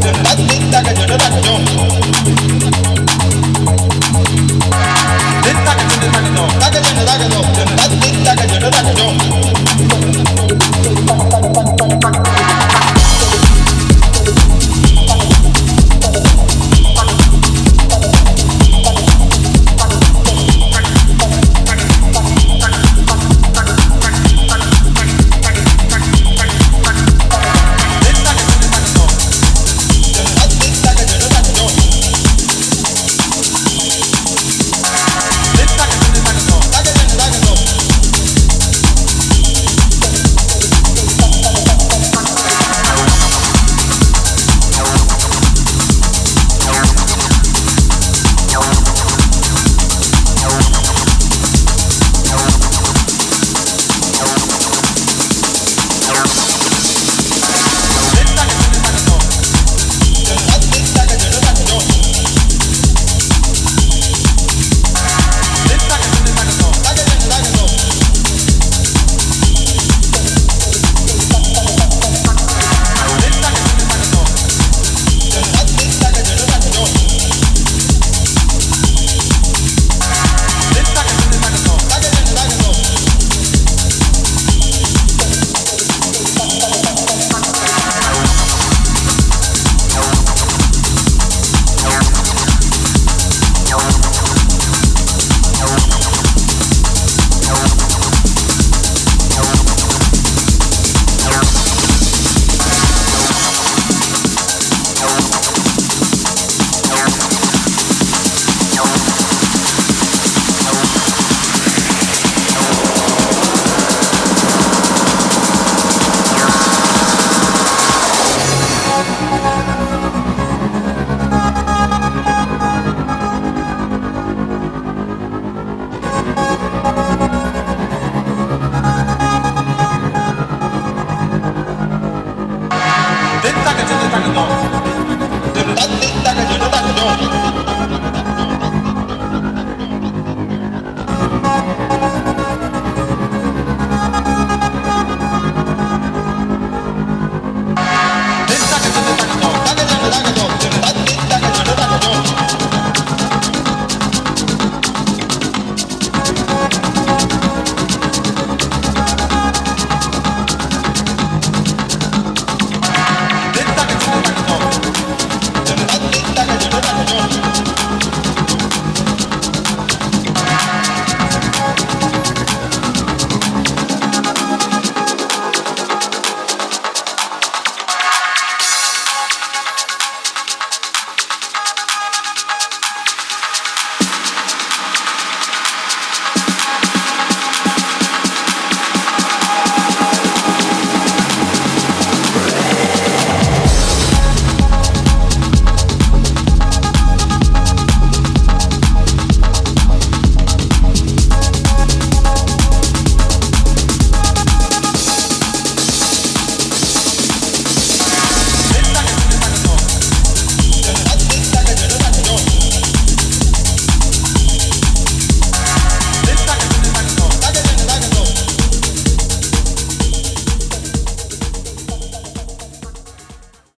That